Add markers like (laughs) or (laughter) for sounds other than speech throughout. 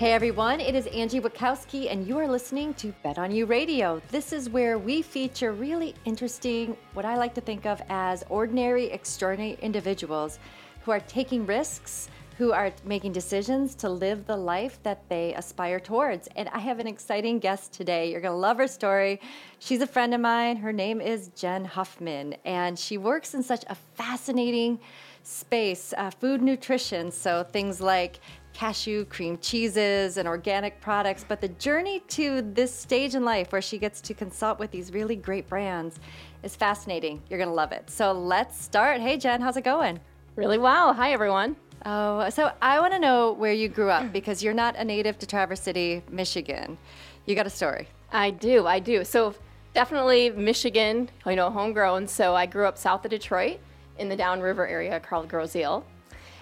Hey everyone, it is Angie Wachowski, and you are listening to Bet on You Radio. This is where we feature really interesting, what I like to think of as ordinary, extraordinary individuals who are taking risks, who are making decisions to live the life that they aspire towards. And I have an exciting guest today. You're going to love her story. She's a friend of mine. Her name is Jen Huffman, and she works in such a fascinating space uh, food nutrition. So things like cashew cream cheeses and organic products. But the journey to this stage in life where she gets to consult with these really great brands is fascinating. You're going to love it. So let's start. Hey, Jen, how's it going? Really well. Hi, everyone. Oh, so I want to know where you grew up because you're not a native to Traverse City, Michigan. You got a story. I do. I do. So definitely Michigan, you know, homegrown. So I grew up south of Detroit in the Downriver area called Grosse-Ile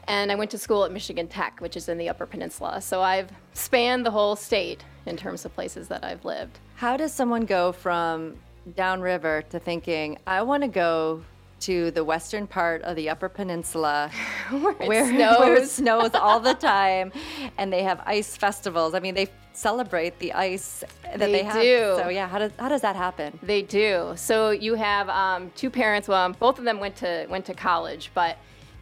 and I went to school at Michigan Tech, which is in the Upper Peninsula. So I've spanned the whole state in terms of places that I've lived. How does someone go from downriver to thinking, I want to go to the western part of the Upper Peninsula (laughs) where, it where, snows. (laughs) where it (laughs) snows all the time and they have ice festivals? I mean, they celebrate the ice that they, they have. Do. So yeah, how does how does that happen? They do. So you have um, two parents. Well, both of them went to went to college, but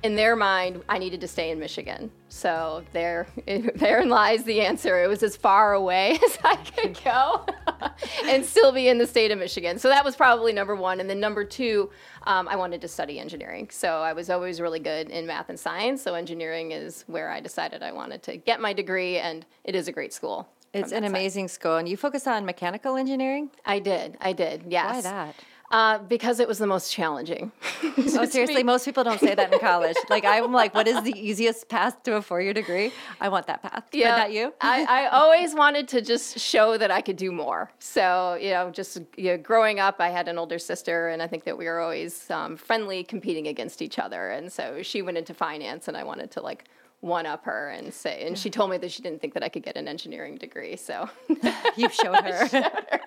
in their mind, I needed to stay in Michigan. So there, (laughs) therein lies the answer. It was as far away (laughs) as I could go (laughs) and still be in the state of Michigan. So that was probably number one. And then number two, um, I wanted to study engineering. So I was always really good in math and science. So engineering is where I decided I wanted to get my degree, and it is a great school. It's an amazing school. And you focus on mechanical engineering? I did. I did, yes. Why that? Uh, because it was the most challenging. (laughs) oh, seriously, most people don't say that in college. like I'm like, what is the easiest path to a four-year degree? I want that path. Yeah, but not you. I, I (laughs) always wanted to just show that I could do more. So you know, just you know, growing up, I had an older sister, and I think that we were always um, friendly, competing against each other. And so she went into finance, and I wanted to like one up her and say and she told me that she didn't think that I could get an engineering degree so. (laughs) You showed her. (laughs) showed her.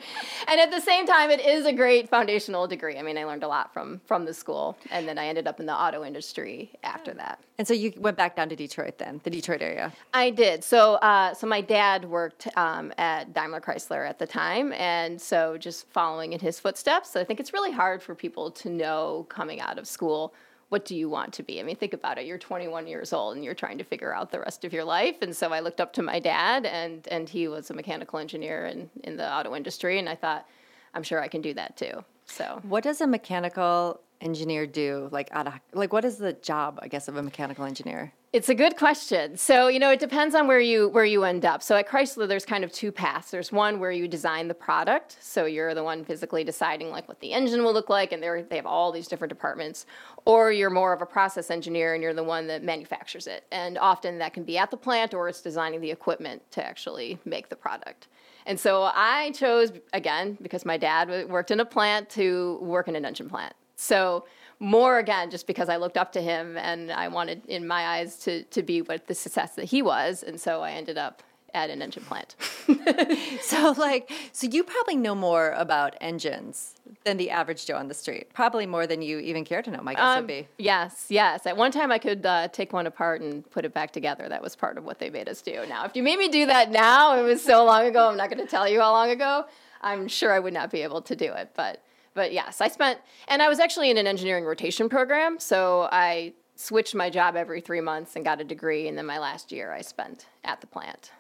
and at the same time it is a great foundational degree. I mean I learned a lot from from the school and then I ended up in the auto industry after that. And so you went back down to Detroit then the Detroit area? I did. So uh, so my dad worked um, at Daimler Chrysler at the time and so just following in his footsteps. I think it's really hard for people to know coming out of school what do you want to be? I mean, think about it. You're 21 years old and you're trying to figure out the rest of your life. And so I looked up to my dad, and and he was a mechanical engineer in in the auto industry, and I thought, I'm sure I can do that too. So, what does a mechanical engineer do? Like, like what is the job, I guess, of a mechanical engineer? It's a good question. So, you know, it depends on where you where you end up. So at Chrysler there's kind of two paths. There's one where you design the product. So you're the one physically deciding like what the engine will look like and they they have all these different departments. Or you're more of a process engineer and you're the one that manufactures it. And often that can be at the plant or it's designing the equipment to actually make the product. And so I chose again because my dad worked in a plant to work in an engine plant. So more again just because I looked up to him and I wanted in my eyes to to be what the success that he was and so I ended up at an engine plant. (laughs) so like so you probably know more about engines than the average Joe on the street. Probably more than you even care to know, my guess um, would be. Yes, yes. At one time I could uh, take one apart and put it back together. That was part of what they made us do. Now, if you made me do that now, it was so long ago, I'm not going to tell you how long ago. I'm sure I would not be able to do it, but but yes, I spent, and I was actually in an engineering rotation program. So I switched my job every three months and got a degree. And then my last year I spent at the plant.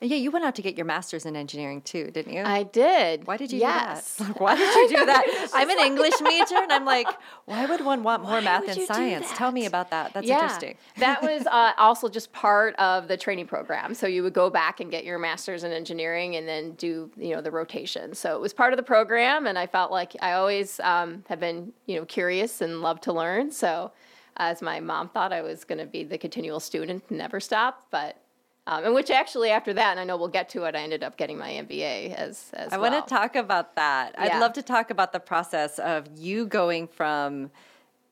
Yeah, you went out to get your master's in engineering too, didn't you? I did. Why did you yes. do that? (laughs) Why did you do that? (laughs) I'm an English major, and I'm like, (laughs) why would one want more why math and science? Tell me about that. That's yeah. interesting. that was uh, also just part of the training program. So you would go back and get your master's in engineering, and then do you know the rotation. So it was part of the program, and I felt like I always um, have been you know curious and love to learn. So as my mom thought I was going to be the continual student, never stop, but um, and which actually after that, and I know we'll get to it, I ended up getting my MBA as, as I well. want to talk about that. Yeah. I'd love to talk about the process of you going from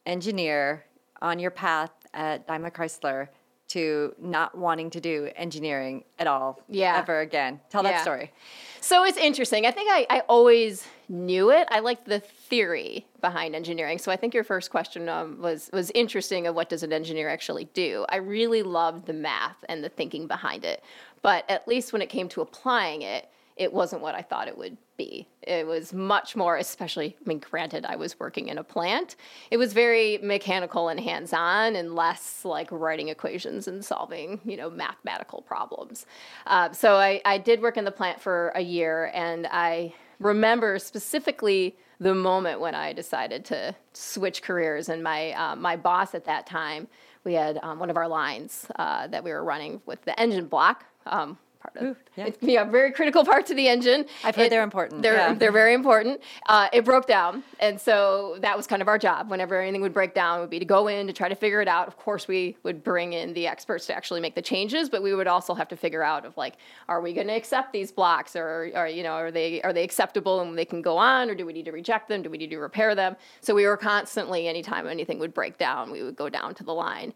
engineer on your path at Daimler Chrysler to not wanting to do engineering at all Yeah. ever again. Tell that Yeah. story. So it's interesting. I think I, I always knew it. I liked the theory behind engineering. So I think your first question um, was was interesting of what does an engineer actually do. I really loved the math and the thinking behind it. But at least when it came to applying it, it wasn't what I thought it would be. It was much more, especially, I mean, granted, I was working in a plant. It was very mechanical and hands on and less like writing equations and solving, you know, mathematical problems. Uh, so I, I did work in the plant for a year and I remember specifically the moment when I decided to switch careers. And my, uh, my boss at that time, we had um, one of our lines uh, that we were running with the engine block. Um, part of yeah. it, yeah, very critical part to the engine. I've heard It- they're important, They're yeah. they're very important. Uh, it broke down, and so that was kind of our job. Whenever anything would break down, it would be to go in to try to figure it out. Of course, we would bring in the experts to actually make the changes, but we would also have to figure out of like, are we going to accept these blocks, or or you know, are they are they acceptable and they can go on, or do we need to reject them? Do we need to repair them? So we were constantly, anytime anything would break down, we would go down to the line.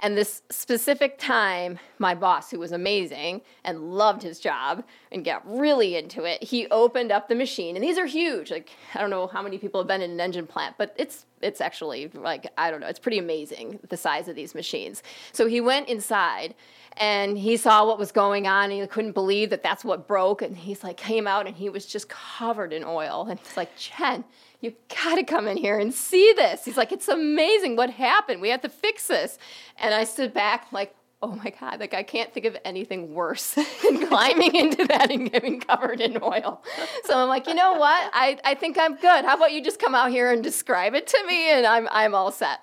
And this specific time, my boss, who was amazing and loved his job and got really into it, he opened up the machine. And these are huge. Like I don't know how many people have been in an engine plant, but it's it's actually like I don't know, it's pretty amazing the size of these machines. So he went inside and he saw what was going on and he couldn't believe that that's what broke and he's like came out and he was just covered in oil and he's like, "Jen, you got to come in here and see this. He's like, it's amazing. What happened? We have to fix this. And I stood back like, oh my God, like I can't think of anything worse (laughs) than climbing into that and getting covered in oil. So I'm like, you know what? I, I think I'm good. How about you just come out here and describe it to me and I'm, I'm all set.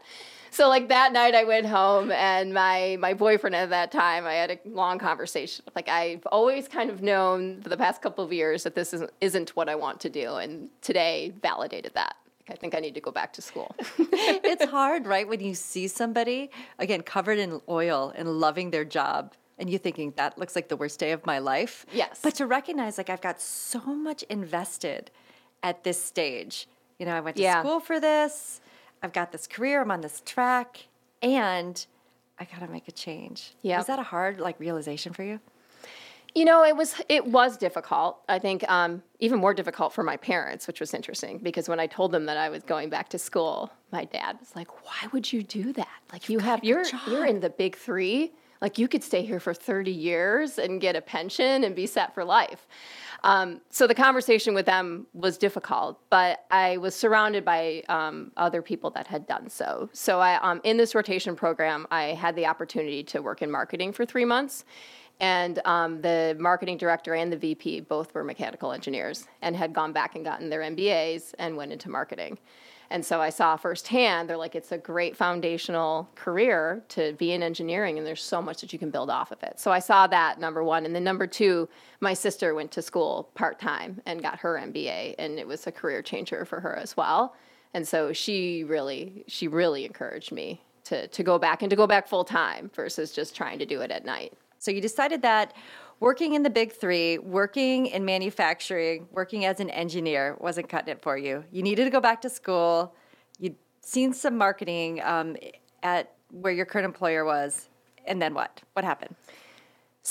So like that night I went home and my my boyfriend at that time I had a long conversation. Like I've always kind of known for the past couple of years that this isn't isn't what I want to do and today validated that. I think I need to go back to school. (laughs) it's (laughs) hard, right? When you see somebody, again, covered in oil and loving their job, and you're thinking, that looks like the worst day of my life. Yes. But to recognize, like, I've got so much invested at this stage. You know, I went to Yeah. school for this, I've got this career, I'm on this track, and I got to make a change. Yeah. Was that a hard, like, realization for you? You know, it was it was difficult. I think um, even more difficult for my parents, which was interesting because when I told them that I was going back to school, my dad was like, "Why would you do that? Like you have you're you're in the big three. Like you could stay here for thirty years and get a pension and be set for life." Um, so the conversation with them was difficult, but I was surrounded by um, other people that had done so. So I, um, in this rotation program, I had the opportunity to work in marketing for three months. And um, the marketing director and the VP both were mechanical engineers and had gone back and gotten their MBAs and went into marketing. And so I saw firsthand, they're like, it's a great foundational career to be in engineering, and there's so much that you can build off of it. So I saw that, number one. And then number two, my sister went to school part time and got her MBA, and it was a career changer for her as well. And so she really, she really encouraged me to, to go back and to go back full time versus just trying to do it at night. So you decided that working in the big three, working in manufacturing, working as an engineer wasn't cutting it for you. You needed to go back to school. You'd seen some marketing um, at where your current employer was. And then what? What happened?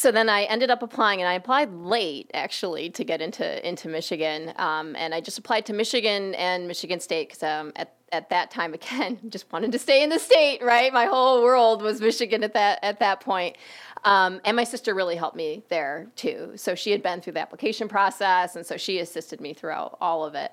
So then I ended up applying, and I applied late actually to get into into Michigan. Um, and I just applied to Michigan and Michigan State because um, at at that time (laughs) again just wanted to stay in the state. Right, my whole world was Michigan at that at that point. Um, and my sister really helped me there too. So she had been through the application process, and so she assisted me throughout all of it.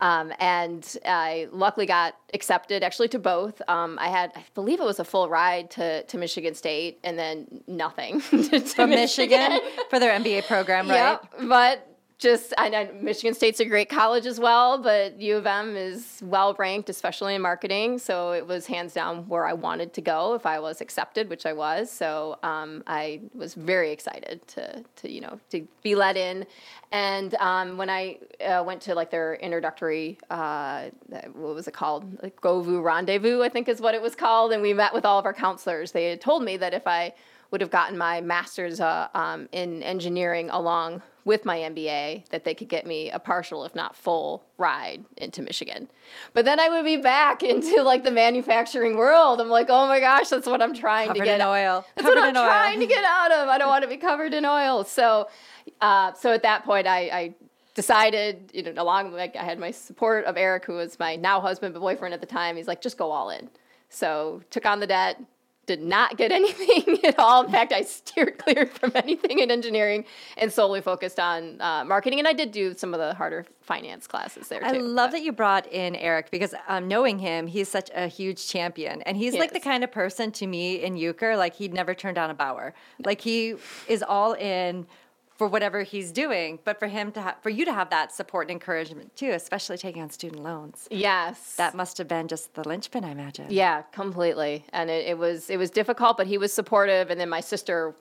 Um, and I luckily got accepted actually to both. Um, I had, I believe it was a full ride to, to Michigan State and then nothing (laughs) to From Michigan for their MBA program, right? Yep, but just I know Michigan State's a great college as well, but U of M is well ranked, especially in marketing. So it was hands down where I wanted to go if I was accepted, which I was. So um, I was very excited to to you know to be let in. And um, when I uh, went to like their introductory, uh, what was it called? Like Go Blue Rendezvous, I think is what it was called. And we met with all of our counselors. They had told me that if I would have gotten my master's uh, um, in engineering along with my MBA, that they could get me a partial, if not full, ride into Michigan. But then I would be back (laughs) into like the manufacturing world. I'm like, oh my gosh, that's what I'm trying covered to get in oil. That's covered what I'm in oil. trying to get out of. I don't want to be covered in oil. So, uh, so at that point, I, I decided, you know, along like I had my support of Eric, who was my now husband but boyfriend at the time. He's like, just go all in. So took on the debt, did not get (laughs) anything at all. In fact, I steered clear (laughs) from anything in engineering and solely focused on uh, marketing. And I did do some of the harder finance classes there too. I love that you brought in Eric because um, knowing him, he's such a huge champion, and he's He like the kind of person to me in euchre, like he'd never turn down a bower. Like he is all in for whatever he's doing. But for him to have, for you to have that support and encouragement too, especially taking on student loans, Yes. that must have been just the linchpin, I imagine. Yeah, completely. And it, it was it was difficult, but he was supportive. And then my sister,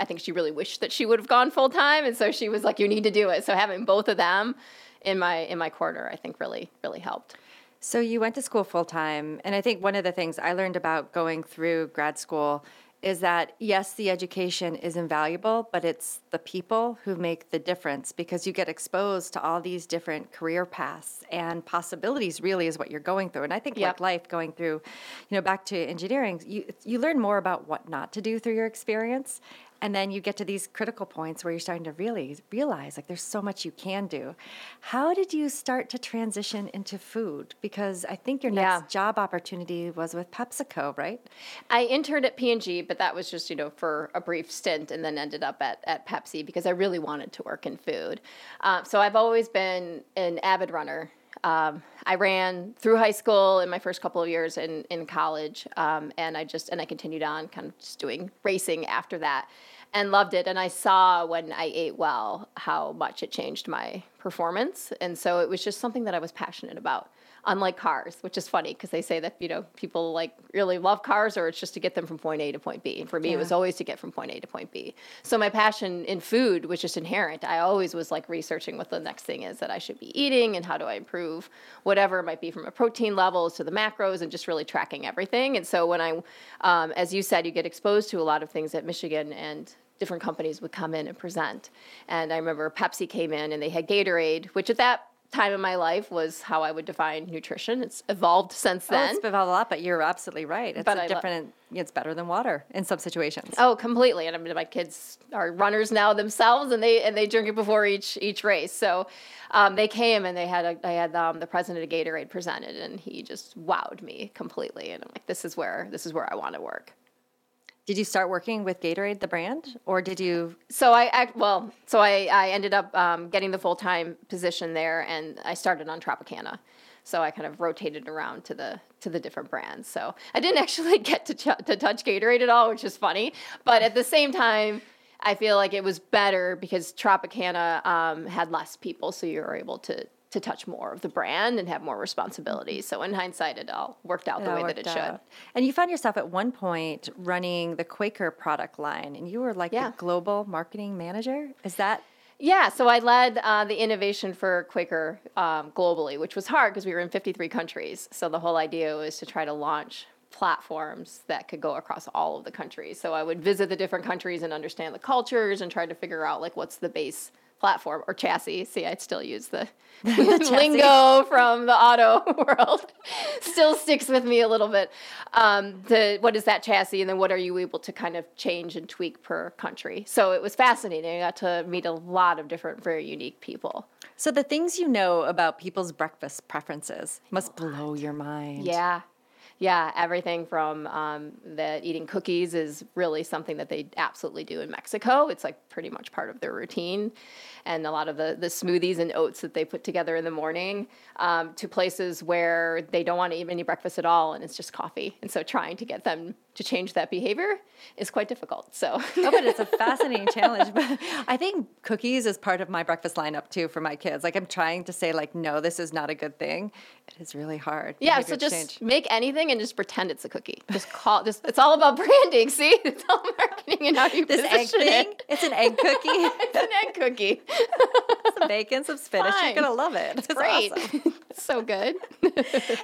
I think she really wished that she would have gone full time, and so she was like, "You need to do it." So having both of them in my in my corner, I think really really helped. So you went to school full time, and I think one of the things I learned about going through grad school is that yes, the education is invaluable, but it's the people who make the difference because you get exposed to all these different career paths and possibilities. Really, is what you're going through, and I think Yep. like life, going through, you know, back to engineering, you you learn more about what not to do through your experience. And then you get to these critical points where you're starting to really realize like there's so much you can do. How did you start to transition into food? Because I think your next Yeah. job opportunity was with PepsiCo, right? I interned at P&G, but that was just, you know, for a brief stint and then ended up at, at Pepsi because I really wanted to work in food. Um, so I've always been an avid runner. Um, I ran through high school in my first couple of years in, in college, um, and I just and I continued on kind of just doing racing after that, and loved it. And I saw when I ate well how much it changed my performance, and so it was just something that I was passionate about unlike cars, which is funny because they say that you know people like really love cars or it's just to get them from point A to point B. And for me, it was always to get from point A to point B. So my passion in food was just inherent. I always was like researching what the next thing is that I should be eating and how do I improve whatever it might be from a protein levels to the macros and just really tracking everything. And so when I, um, as you said, you get exposed to a lot of things at Michigan and different companies would come in and present. And I remember Pepsi came in and they had Gatorade, which at that time in my life was how I would define nutrition. It's evolved since Oh, then. it's evolved a lot, but you're absolutely right. It's But a I lo- different. it's better than water in some situations. Oh, completely. And I mean, my kids are runners now themselves, and they and they drink it before each each race. So um, they came and they had a, I had um, the president of Gatorade presented, and he just wowed me completely. And I'm like, this is where this is where I want to work. Did you start working with Gatorade, the brand, or did you? So I act well. So I, I ended up um, getting the full time position there, and I started on Tropicana. So I kind of rotated around to the to the different brands. So I didn't (laughs) actually get to ch- to touch Gatorade at all, which is funny. But at the same time, I feel like it was better because Tropicana um, had less people, so you were able to to touch more of the brand and have more responsibility. So in hindsight, it all worked out the way that it worked should. And you found yourself at one point running the Quaker product line, and you were like Yeah. the global marketing manager. Is that Yeah, so I led uh, the innovation for Quaker um, globally, which was hard because we were in 53 countries. So the whole idea was to try to launch platforms that could go across all of the countries. So I would visit the different countries and understand the cultures and try to figure out like what's the base platform or chassis. See, I'd still use the (laughs) (laughs) lingo from the auto (laughs) world. still sticks with me a little bit. Um, the what is that chassis, and then what are you able to kind of change and tweak per country? So it was fascinating. I got to meet a lot of different, very unique people. so? The things you know about people's breakfast preferences must blow your mind. Yeah. Yeah, everything from um, that eating cookies is really something that they absolutely do in Mexico. It's like pretty much part of their routine. And a lot of the, the smoothies and oats that they put together in the morning um, to places where they don't want to eat any breakfast at all and it's just coffee. And so trying to get them to change that behavior is quite difficult. So, Oh, but it's a (laughs) fascinating challenge. But I think cookies is part of my breakfast lineup too for my kids. Like I'm trying to say, like, no, this is not a good thing. It is really hard. yeah, so just change. make anything and just pretend it's a cookie. Just call just it's all about branding. See, (laughs) it's all marketing and how you this egg thing. it. It's an egg cookie. (laughs) It's an egg cookie. some bacon, some spinach. Fine. You're gonna love it. It's Great, awesome. (laughs) so good.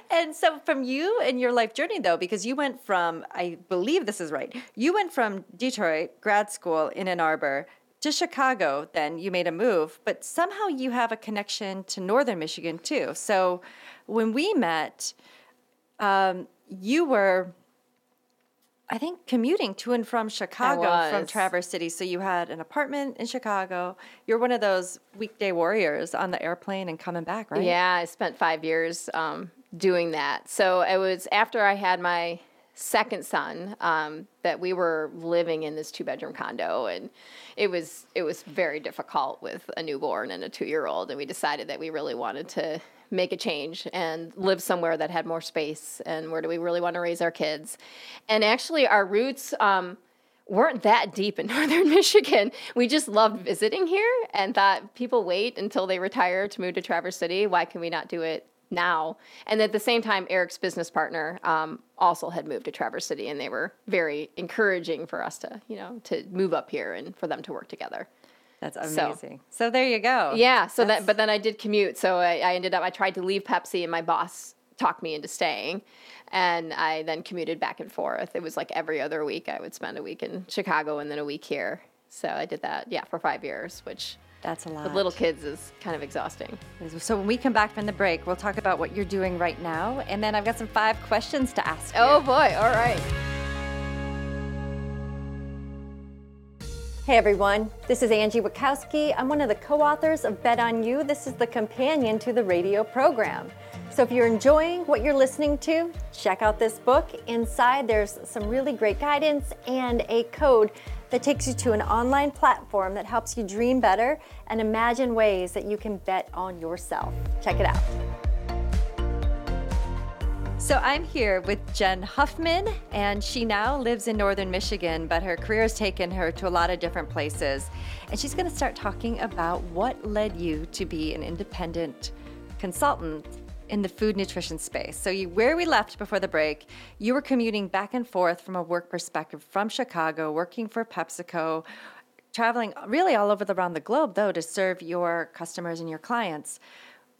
And so, from you and your life journey, though, because you went from, I believe this is right, you went from Detroit grad school in Ann Arbor to Chicago. Then you made a move, but somehow you have a connection to Northern Michigan too. So, when we met, um, you were. I think commuting to and from Chicago from. Traverse City. So you had an apartment in Chicago. You're one of those weekday warriors on the airplane and coming back, right? Yeah, I spent five years um, doing that. So it was after I had my second son um, that we were living in this two bedroom condo, and it was it was very difficult with a newborn and a two year old, and we decided that we really wanted to make a change and live somewhere that had more space and where do we really want to raise our kids and actually our roots um, weren't that deep in (laughs) northern Michigan. We just loved visiting here and thought people wait until they retire to move to Traverse City. Why can we not do it now? And at the same time, Eric's business partner um, also had moved to Traverse City, and they were very encouraging for us to, you know, to move up here and for them to work together. That's So- amazing. So, there you go. Yeah. So That's- that, but then I did commute. So I, I ended up, I tried to leave Pepsi, and my boss talked me into staying. And I then commuted back and forth. It was like every other week I would spend a week in Chicago and then a week here. So I did that, yeah, for five years, which That's a lot. with little kids is kind of exhausting. So when we come back from the break, we'll talk about what you're doing right now, and then I've got some five questions to ask you. Oh boy, all right. Hey everyone, this is Angie Wachowski. I'm one of the co-authors of Bet on You. This is the companion to the radio program. So if you're enjoying what you're listening to, check out this book. Inside there's some really great guidance and a code that takes you to an online platform that helps you dream better and imagine ways that you can bet on yourself. Check it out. So I'm here with Jen Huffman, and she now lives in northern Michigan, but her career has taken her to a lot of different places. And she's going to start talking about what led you to be an independent consultant in the food nutrition space. So you, where we left before the break, you were commuting back and forth from a work perspective from Chicago, working for PepsiCo, traveling really all over the, around the globe though to serve your customers and your clients.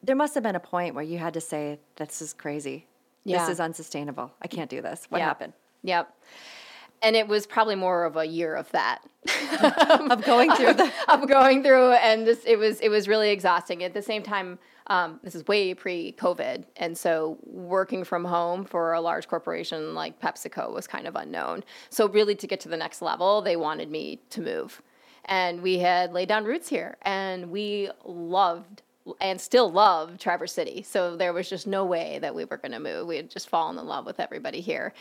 There must have been a point where you had to say, "This is crazy. Yeah. This is unsustainable. I can't do this." What Yeah. happened? Yep. And it was probably more of a year of that. (laughs) Of going through the (laughs) of going through and just it was it was really exhausting at the same time um, this is way pre-covid and so working from home for a large corporation like pepsico was kind of unknown so really to get to the next level they wanted me to move and we had laid down roots here and we loved and still love Traverse City. So there was just no way that we were going to move. We had just fallen in love with everybody here.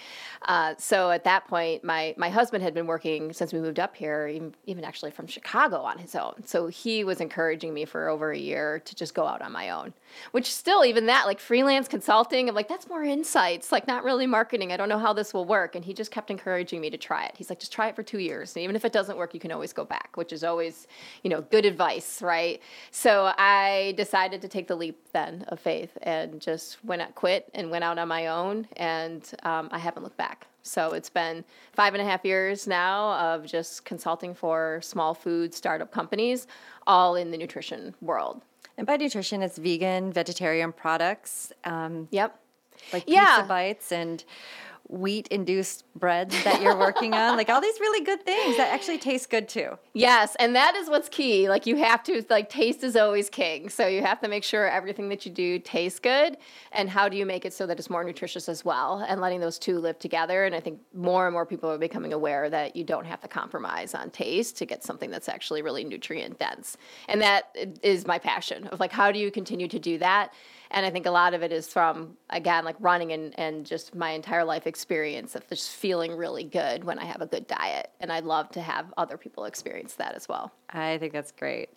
Uh, so at that point, my my husband had been working since we moved up here, even, even actually from Chicago on his own. So he was encouraging me for over a year to just go out on my own. Which still, even that, like freelance consulting, I'm like, that's more insights, like not really marketing. I don't know how this will work. And he just kept encouraging me to try it. He's like, just try it for two years, and even if it doesn't work, you can always go back, which is always, you know, good advice, right? So I decided to take the leap then of faith and just went out, quit and went out on my own, and um, I haven't looked back. So it's been five and a half years now of just consulting for small food startup companies, all in the nutrition world. And by nutrition, it's vegan, vegetarian products, um, Yep. like Yeah. pizza bites and wheat-induced breads that you're working on. Like all these really good things that actually taste good too. Yes, and that is what's key. Like you have to like taste is always king. So you have to make sure everything that you do tastes good and how do you make it so that it's more nutritious as well and letting those two live together and I think more and more people are becoming aware that you don't have to compromise on taste to get something that's actually really nutrient dense. And that is my passion of like how do you continue to do that? And I think a lot of it is from, again, like running and, and just my entire life experience of just feeling really good when I have a good diet. And I'd love to have other people experience that as well. I think that's great.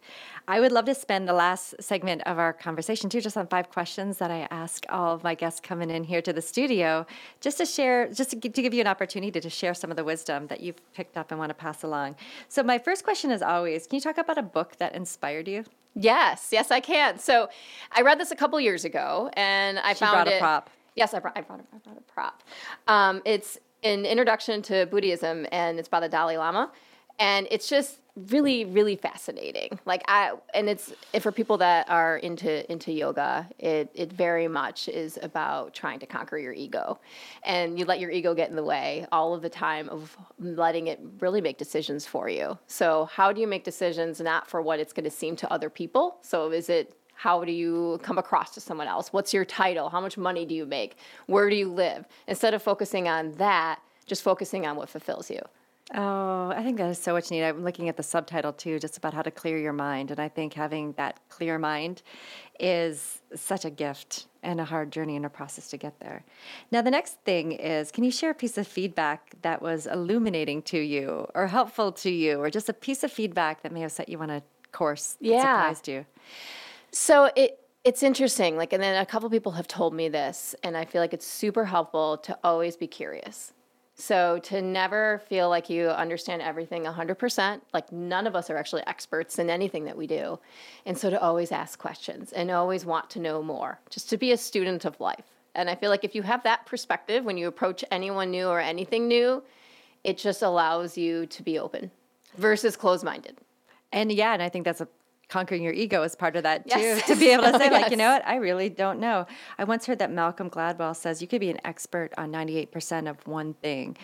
I would love to spend the last segment of our conversation too, just on five questions that I ask all of my guests coming in here to the studio, just to share, just to give, to give you an opportunity to share some of the wisdom that you've picked up and want to pass along. So, my first question is always can you talk about a book that inspired you? Yes, yes, I can. So I read this a couple years ago and I She found brought a it. prop. Yes, I brought, I brought, a, I brought a prop. Um, it's an introduction to Buddhism, and it's by the Dalai Lama, and it's just really really fascinating. Like i and it's for people that are into into yoga it it very much is about trying to conquer your ego. And you let your ego get in the way all of the time of letting it really make decisions for you. So how do you make decisions not for what it's going to seem to other people? So is it how do you come across to someone else? What's your title? How much money do you make? Where do you live? Instead of focusing on that just focusing on what fulfills you Oh, I think that is so much neat. I'm looking at the subtitle too, just about how to clear your mind. And I think having that clear mind is such a gift and a hard journey and a process to get there. Now, the next thing is can you share a piece of feedback that was illuminating to you or helpful to you, or just a piece of feedback that may have set you on a course that yeah. surprised you? So it, it's interesting. Like, and then a couple people have told me this, and I feel like it's super helpful to always be curious so to never feel like you understand everything 100%, like none of us are actually experts in anything that we do. And so to always ask questions and always want to know more, just to be a student of life. And I feel like if you have that perspective when you approach anyone new or anything new, it just allows you to be open versus closed minded. And yeah, and I think that's a conquering your ego is part of that too yes. (laughs) to be able to say like you know what? I really don't know. I once heard that malcolm gladwell says you could be an expert on 98% of one thing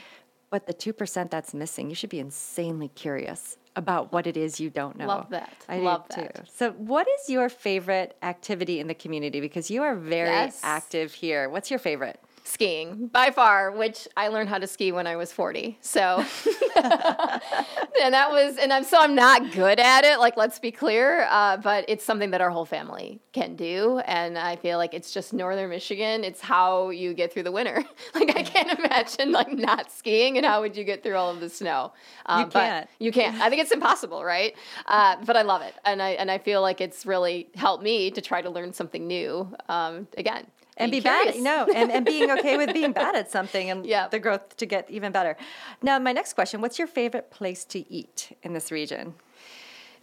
but the 2% that's missing you should be insanely curious about what it is you don't know. Love that. I love that. Too. so what is your favorite activity in the community? Because you are very yes. active here. What's your favorite skiing by far, which I learned how to ski when I was 40. So, (laughs) (laughs) and that was, and I'm so I'm not good at it. Like, let's be clear, uh, but it's something that our whole family can do, and I feel like it's just northern Michigan. It's how you get through the winter. (laughs) like, I can't imagine like not skiing, and how would you get through all of the snow? Um, you can't. You can't. I think it's impossible, right? Uh, but I love it, and I and I feel like it's really helped me to try to learn something new. Um, again, and be, be bad, you know, and, and being okay with being bad at something and (laughs) yep. the growth to get even better. Now, my next question What's your favorite place to eat in this region?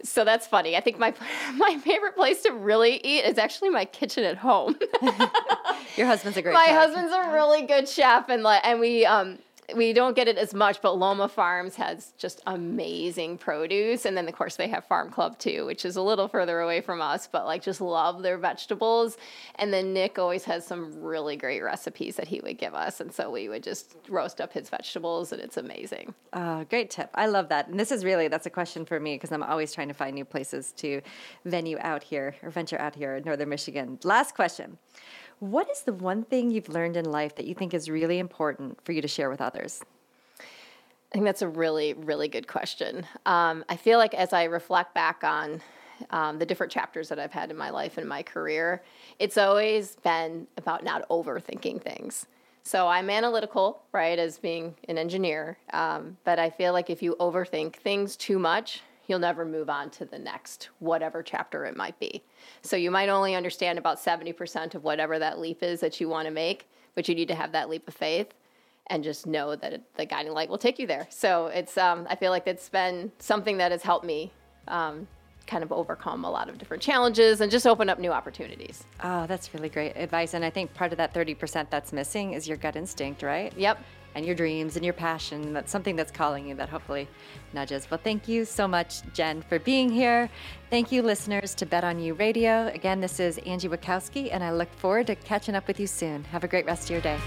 So that's funny. I think my (laughs) my favorite place to really eat is actually my kitchen at home. (laughs) Your husband's a great. My chef. husband's a really good chef, and like, and we um we don't get it as much, but Loma Farms has just amazing produce. And then, of course, they have Farm Club too, which is a little further away from us, but like just love their vegetables. And then Nick always has some really great recipes that he would give us. And so we would just roast up his vegetables, and it's amazing. Oh, great tip. I love that. And this is really, that's a question for me because I'm always trying to find new places to venue out here or venture out here in Northern Michigan. Last question. What is the one thing you've learned in life that you think is really important for you to share with others? I think that's a really, really good question. Um, I feel like as I reflect back on um, the different chapters that I've had in my life and my career, it's always been about not overthinking things. So I'm analytical, right, as being an engineer, um, but I feel like if you overthink things too much, you'll never move on to the next, whatever chapter it might be. So you might only understand about 70% of whatever that leap is that you want to make, but you need to have that leap of faith and just know that it, the guiding light will take you there. So it's, um, I feel like it's been something that has helped me um, kind of overcome a lot of different challenges and just open up new opportunities. Oh, that's really great advice. And I think part of that 30% that's missing is your gut instinct, right? Yep and your dreams and your passion. That's something that's calling you that hopefully nudges. Well, thank you so much, Jen, for being here. Thank you, listeners, to Bet on You Radio. Again, this is Angie Wachowski, and I look forward to catching up with you soon. Have a great rest of your day.